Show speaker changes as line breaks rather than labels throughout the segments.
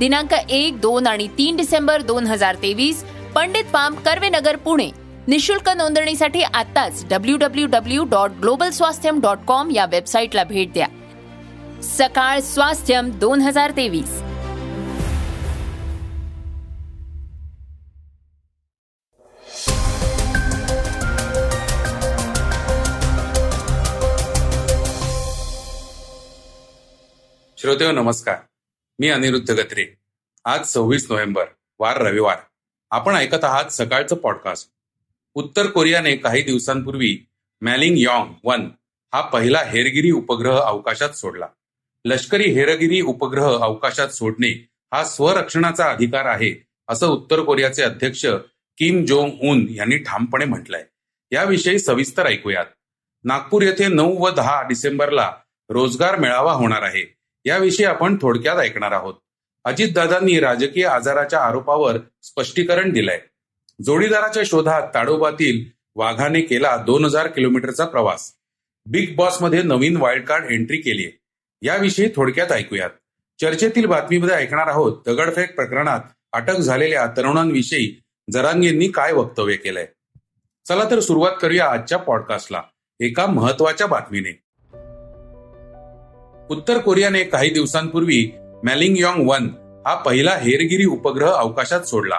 दिनांक एक दोन आणि तीन डिसेंबर दोन हजार तेवीस पंडित पाम कर्वेनगर पुणे. निशुल्क नोंदणीसाठी आताच W W W dot global Swasthyam dot com या वेबसाईटला भेट द्या. सकाळ स्वास्थ्यम दोन हजार तेवीस.
श्रोते नमस्कार. मी अनिरुद्ध गत्रे. आज सव्वीस नोव्हेंबर वार रविवार. आपण ऐकत आहात सकाळचं पॉडकास्ट उत्तर कोरियाने काही दिवसांपूर्वी मॅलिंग यॉंग वन हा पहिला हेरगिरी उपग्रह अवकाशात सोडला. लष्करी हेरगिरी उपग्रह अवकाशात सोडणे हा स्वरक्षणाचा अधिकार आहे असं उत्तर कोरियाचे अध्यक्ष किम जोंग उन यांनी ठामपणे म्हटलंय. याविषयी सविस्तर ऐकूयात. नागपूर येथे नऊ व दहा डिसेंबरला रोजगार मेळावा होणार आहे. याविषयी आपण थोडक्यात ऐकणार आहोत. अजितदादांनी राजकीय आजाराच्या आरोपावर स्पष्टीकरण दिलंय. जोडीदाराच्या शोधात ताडोबातील वाघाने केला दोन हजार किलोमीटरचा प्रवास. बिग बॉसमध्ये नवीन वाईल्ड कार्ड एंट्री केली याविषयी थोडक्यात ऐकूयात. चर्चेतील बातमीमध्ये ऐकणार आहोत दगडफेक प्रकरणात अटक झालेल्या तरुणांविषयी जरांगेंनी काय वक्तव्य केलंय? चला तर सुरुवात करूया आजच्या पॉडकास्टला एका महत्त्वाच्या बातमीने. उत्तर कोरियाने काही दिवसांपूर्वी मॅलिंगयॉंग वन हा पहिला हेरगिरी उपग्रह अवकाशात सोडला.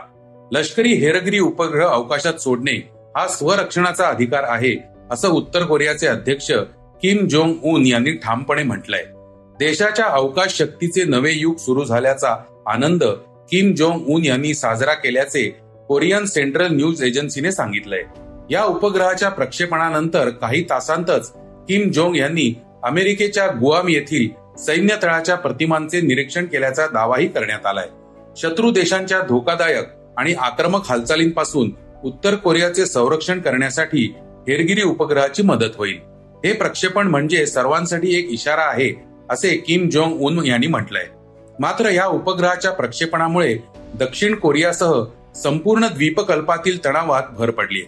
लष्करी हेरगिरी उपग्रह अवकाशात सोडणे हा स्वरक्षणाचा अधिकार आहे असं उत्तर कोरियाचे अध्यक्ष किम जोंग उन यांनी ठामपणे म्हटलंय. देशाच्या अवकाश शक्तीचे नवे युग सुरू झाल्याचा आनंद किम जोंग उन यांनी साजरा केल्याचे कोरियन सेंट्रल न्यूज एजन्सीने सांगितलंय. या उपग्रहाच्या प्रक्षेपणानंतर काही तासांतच किम जोंग यांनी अमेरिकेच्या गुआम येथील सैन्य तळाच्या प्रतिमांचे निरीक्षण केल्याचा दावाही करण्यात आलाय. शत्रू देशांच्या धोकादायक आणि आक्रमक हालचालींपासून उत्तर कोरियाचे संरक्षण करण्यासाठी हेरगिरी उपग्रहाची मदत होईल. हे प्रक्षेपण म्हणजे सर्वांसाठी एक इशारा आहे असे किम जोंग उन यांनी म्हटलंय. मात्र या उपग्रहाच्या प्रक्षेपणामुळे दक्षिण कोरियासह संपूर्ण द्वीपकल्पातील तणावात भर पडली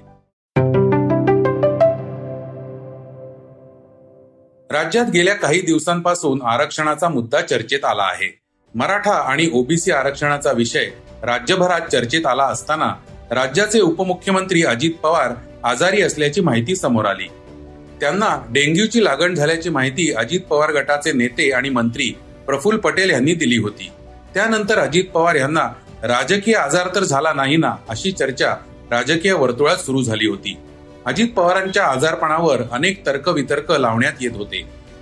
राज्यात गेल्या काही दिवसांपासून आरक्षणाचा मुद्दा चर्चेत आला आहे. मराठा आणि ओबीसी आरक्षणाचा विषय राज्यभरात चर्चेत आला असताना राज्याचे उपमुख्यमंत्री अजित पवार आजारी असल्याची माहिती समोर आली. त्यांना डेंग्यूची लागण झाल्याची माहिती अजित पवार गटाचे नेते आणि मंत्री प्रफुल्ल पटेल यांनी दिली होती. त्यानंतर अजित पवार यांना राजकीय आजार तर झाला नाही ना अशी चर्चा राजकीय वर्तुळात सुरू झाली होती. अजित पवारांच्या आजारपणावर अनेक तर्कवितर्क लावण्यात येत होते.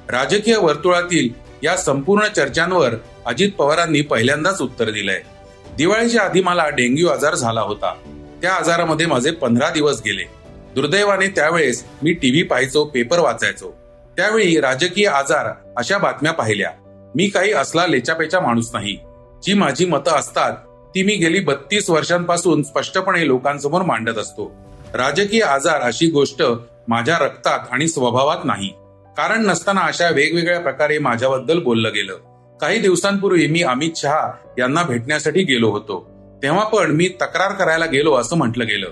राजकीय वर्तुळातील या संपूर्ण चर्चांवर अजित पवारांनी पहिल्यांदाच उत्तर दिलंय. दिवाळीच्या आधी मला डेंग्यू आजार झाला होता. त्या आजारामध्ये माझे पंधरा दिवस गेले. दुर्दैवाने त्यावेळेस मी टीव्ही पाहायचो पेपर वाचायचो. त्यावेळी राजकीय आजार अशा बातम्या पाहिल्या. मी काही असला लेचापेचा माणूस नाही. जी माझी मतं असतात ती मी गेली बत्तीस वर्षांपासून स्पष्टपणे लोकांसमोर मांडत असतो. राजकीय आजार अशी गोष्ट माझ्या रक्तात आणि स्वभावात नाही. कारण नसताना अशा वेगवेगळ्या प्रकारे माझ्याबद्दल बोललं गेलं. काही दिवसांपूर्वी मी अमित शहा यांना भेटण्यासाठी गेलो होतो. तेव्हा पण मी तक्रार करायला गेलो असं म्हटलं गेलं.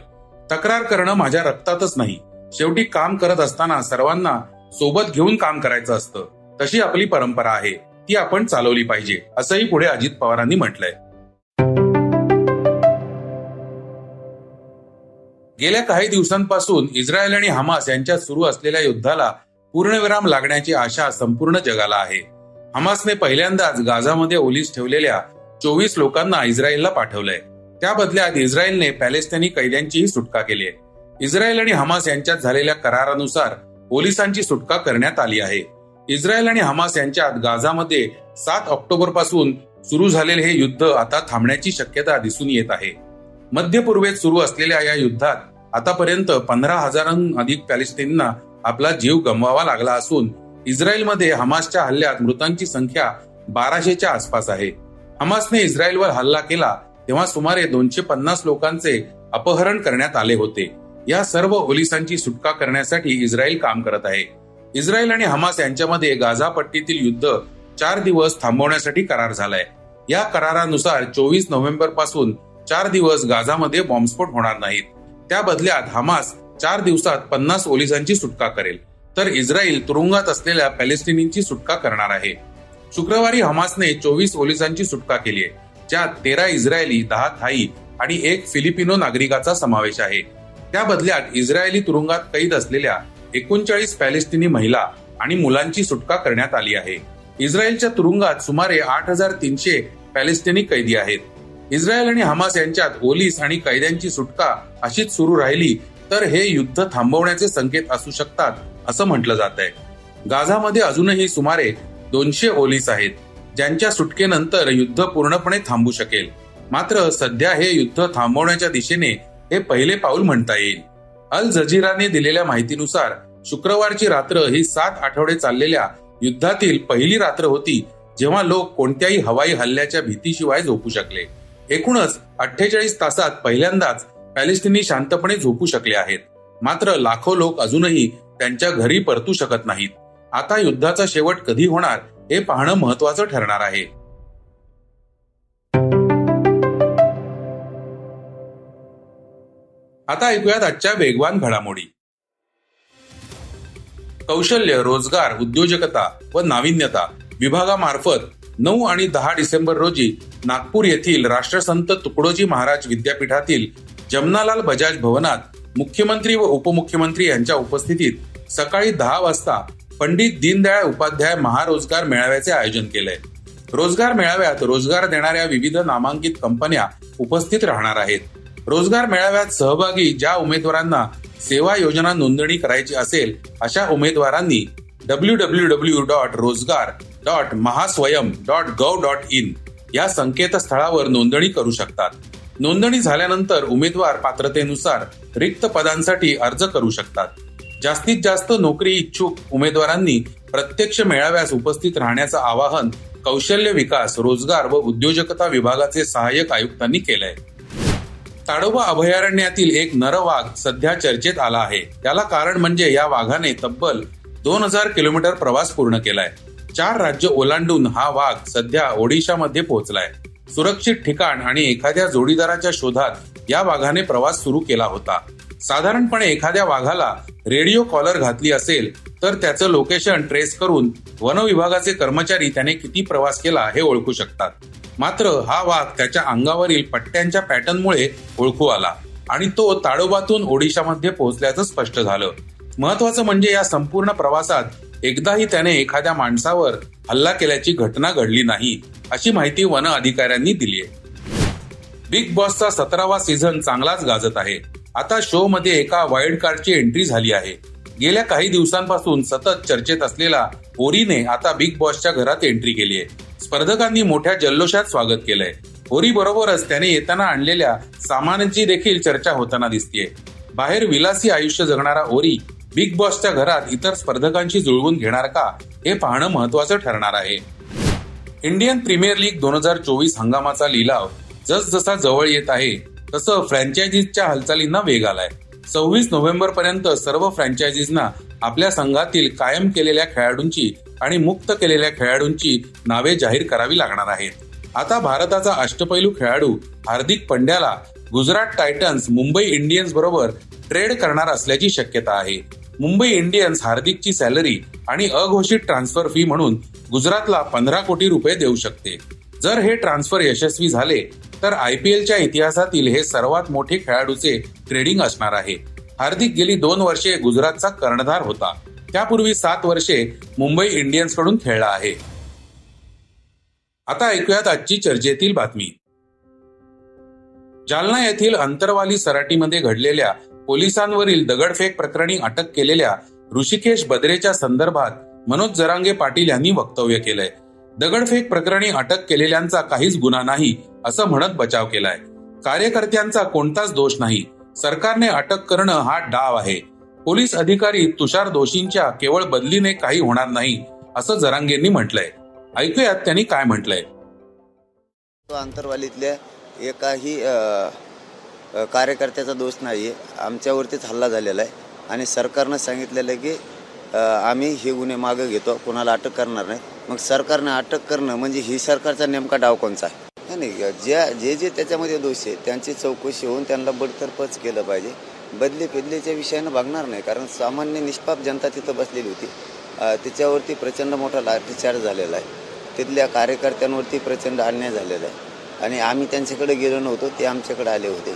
तक्रार करणं माझ्या रक्तातच नाही. शेवटी काम करत असताना सर्वांना सोबत घेऊन काम करायचं असतं. तशी आपली परंपरा आहे. ती आपण चालवली पाहिजे असंही पुढे अजित पवारांनी म्हटलंय. गेल्या काही दिवसांपासून इस्रायल आणि हमास यांच्यात सुरू असलेल्या युद्धाला पूर्णविराम लागण्याची आशा संपूर्ण जगाला आहे. हमासने पहिल्यांदाच गाझामध्ये ओलीस ठेवलेल्या चोवीस लोकांना इस्रायलला पाठवलंय. त्या बदल्यात इस्रायलने पॅलेस्टाईनी कैद्यांचीही सुटका केली आहे. इस्रायल आणि हमास यांच्यात झालेल्या करारानुसार पोलिसांची सुटका करण्यात आली आहे. इस्रायल आणि हमास यांच्यात गाझामध्ये सात ऑक्टोबरपासून सुरू झालेले हे युद्ध आता थांबण्याची शक्यता दिसून येत आहे. मध्य पूर्वेत सुरू असलेल्या या युद्धात आतापर्यंत पंधरा हजारांहून अधिक पॅलेस्टाईनना आपला जीव गमवावा लागला असून इस्रायलमध्ये हमासच्या हल्ल्यात मृतांची संख्या बाराशेच्या आसपास आहे. हमासने इस्रायलवर हल्ला केला तेव्हा सुमारे दोनशे पन्नास लोकांचे अपहरण करण्यात आले होते. या सर्व ओलिसांची सुटका करण्यासाठी इस्रायल काम करत आहे. इस्रायल आणि हमास यांच्यामध्ये गाझा पट्टीतील युद्ध चार दिवस थांबवण्यासाठी करार झालाय. या करारानुसार चोवीस नोव्हेंबरपासून चार दिवस गाझामध्ये बॉम्बस्फोट होणार नाहीत. त्या बदल्यात हमास चार दिवसात पन्नास ओलिसांची सुटका करेल. तर इस्रायल तुरुंगात असलेल्या पॅलेस्टिनींची सुटका करणार आहे. शुक्रवारी हमासने चोवीस ओलिसांची सुटका केली आहे. ज्यात तेरा इस्रायली दहा थाई आणि एक फिलिपिनो नागरिकाचा समावेश आहे. त्या बदल्यात इस्रायली तुरुंगात कैद असलेल्या एकोणचाळीस पॅलेस्टिनी महिला आणि मुलांची सुटका करण्यात आली आहे. इस्रायलच्या तुरुंगात सुमारे आठ हजार तीनशे पॅलेस्टिनी कैदी आहेत. इस्रायल आणि हमास यांच्यात ओलीस आणि कैद्यांची सुटका अशीच सुरू राहिली तर हे युद्ध थांबवण्याचे संकेत असू शकतात असं म्हटलं जात आहे. गाझामध्ये अजूनही सुमारे दोनशे ओलीस आहेत ज्यांच्या सुटकेनंतर युद्ध पूर्णपणे थांबू शकेल. मात्र सध्या हे युद्ध थांबवण्याच्या दिशेने हे पहिले पाऊल म्हणता येईल. अल जझीराने दिलेल्या माहितीनुसार शुक्रवारची रात्र ही सात आठवडे चाललेल्या युद्धातील पहिली रात्र होती जेव्हा लोक कोणत्याही हवाई हल्ल्याच्या भीतीशिवाय झोपू शकले. एकूणच अठ्ठेचाळीस तासात पहिल्यांदाच पॅलेस्टिनी शांतपणे झोपू शकले आहेत. मात्र लाखो लोक अजूनही त्यांच्या घरी परतू शकत नाहीत. आता युद्धाचा शेवट कधी होणार हे पाहणं महत्वाचं ठरणार आहे. आता ऐकूयात आजच्या वेगवान घडामोडी. कौशल्य रोजगार उद्योजकता व नाविन्यता विभागामार्फत नऊ आणि दहा डिसेंबर रोजी नागपूर येथील राष्ट्रसंत तुकडोजी महाराज विद्यापीठातील जमनालाल बजाज भवनात मुख्यमंत्री व उपमुख्यमंत्री यांच्या उपस्थितीत सकाळी दहा वाजता पंडित दीनदयाळ उपाध्याय महारोजगार मेळाव्याचे आयोजन केलंय रोजगार मेळाव्यात रोजगार देणाऱ्या विविध नामांकित कंपन्या उपस्थित राहणार आहेत. रोजगार मेळाव्यात सहभागी ज्या उमेदवारांना सेवा योजना नोंदणी करायची असेल अशा उमेदवारांनी W W W dot Rojgar dot Mahaswayam dot gov dot in या संकेतस्थळावर नोंदणी करू शकतात. नोंदणी झाल्यानंतर उमेदवार पात्रतेनुसार रिक्त पदांसाठी अर्ज करू शकतात. जास्तीत जास्त नोकरी इच्छुक उमेदवारांनी प्रत्यक्ष मेळाव्यास उपस्थित राहण्याचं आवाहन कौशल्य विकास रोजगार व उद्योजकता विभागाचे सहाय्यक आयुक्तांनी केलंय. ताडोबा अभयारण्यातील एक नरवाघ सध्या चर्चेत आला आहे. त्याला कारण म्हणजे या वाघाने तब्बल दोन हजार किलोमीटर प्रवास पूर्ण केलाय. चार राज्य ओलांडून हा वाघ सध्या ओडिशामध्ये पोहोचलाय. सुरक्षित ठिकाण आणि एखाद्या जोडीदाराच्या शोधात या वाघाने प्रवास सुरू केला होता. साधारणपणे एखाद्या वाघाला रेडिओ कॉलर घातली असेल तर त्याचं लोकेशन ट्रेस करून वनविभागाचे कर्मचारी त्याने किती प्रवास केला हे ओळखू शकतात. मात्र हा वाघ त्याच्या अंगावरील पट्ट्यांच्या पॅटर्नमुळे ओळखू आला आणि तो ताडोबातून ओडिशामध्ये पोहोचल्याचं स्पष्ट झालं. महत्वाचं म्हणजे या संपूर्ण प्रवासात एकदाही त्याने एखाद्या माणसावर हल्ला केल्याची घटना घडली नाही अशी माहिती वन अधिकाऱ्यांनी दिली आहे बिग बॉसचा सतरावा सीझन चांगलाच गाजत आहे. आता शो मध्ये एका वाईल्ड कार्डची एंट्री झाली आहे. गेल्या काही दिवसांपासून सतत चर्चेत असलेला होरीने आता बिग बॉसच्या घरात एंट्री केली आहे स्पर्धकांनी मोठ्या जल्लोषात स्वागत केलंय. होरी बरोबरच त्याने येताना आणलेल्या सामानांची देखील चर्चा होताना दिसतीये. बाहेर विलासी आयुष्य जगणारा ओरी बिग बॉसच्या घरात इतर स्पर्धकांशी जुळवून घेणार का हे पाहणं महत्वाचं ठरणार आहे. इंडियन प्रीमियर लीग दोन हजार चोवीस हंगामाचा लिलाव जसजसा जवळ येत आहे तसं फ्रँचायझीजच्या हालचालींना वेग आलाय. सव्वीस नोव्हेंबर पर्यंत सर्व फ्रँचायझीजना आपल्या संघातील कायम केलेल्या खेळाडूंची आणि मुक्त केलेल्या खेळाडूंची नावे जाहीर करावी लागणार आहेत. आता भारताचा अष्टपैलू खेळाडू हार्दिक पंड्याला गुजरात टायटन्स मुंबई इंडियन्स बरोबर ट्रेड करणार असल्याची शक्यता आहे. मुंबई इंडियन्स हार्दिकची सॅलरी आणि अघोषित ट्रान्सफर फी म्हणून गुजरातला पंधरा कोटी रुपये देऊ शकते. जर हे ट्रान्सफर यशस्वी झाले तर आयपीएलच्या इतिहासातील हे सर्वात मोठे खेळाडूचे ट्रेडिंग असणार आहे. हार्दिक गेली दोन वर्षे गुजरातचा कर्णधार होता. त्यापूर्वी सात वर्षे मुंबई इंडियन्सकडून खेळला आहे. आता ऐकूयात आजची चर्चेतील बातमी. जालना येथील अंतरवाली सराटीमध्ये घडलेल्या पोलिसांवरील दगडफेक प्रकरणी अटक केलेल्या ऋषिकेश बद्रेच्या संदर्भात मनोज जरांगे पाटील यांनी वक्तव्य केलंय. दगडफेक प्रकरणी अटक केलेल्यांचा काहीच गुन्हा नाही असं म्हणत बचाव केलाय. कार्यकर्त्यांचा कोणताच दोष नाही. सरकारने अटक करणं हा डाव आहे. पोलीस अधिकारी तुषार दोषींच्या केवळ बदलीने काही होणार नाही असं जरांगेंनी म्हटलंय. ऐकूयात त्यांनी काय म्हटलंय.
आंतरवालीतल्या एकाही कार्यकर्त्याचा दोष नाही आहे आमच्यावरतीच हल्ला झालेला आहे. आणि सरकारनं सांगितलेलं आहे की आम्ही हे गुन्हे मागं घेतो. कोणाला अटक करणार नाही. मग सरकारनं अटक करणं म्हणजे ही सरकारचा नेमका डाव कोणचा आहे? नाही, ज्या जे जे त्याच्यामध्ये दोष आहे त्यांची चौकशी होऊन त्यांना बडतर्फच केलं पाहिजे. बदली फिदलीच्या विषयानं भागणार नाही कारण सामान्य निष्पाप जनता तिथं बसलेली होती. तिच्यावरती प्रचंड मोठा लाठीचार्ज झालेला आहे. तिथल्या कार्यकर्त्यांवरती प्रचंड अन्याय झालेला आहे. आणि आम्ही त्यांच्याकडे गेलो नव्हतो ते आमच्याकडे आले होते.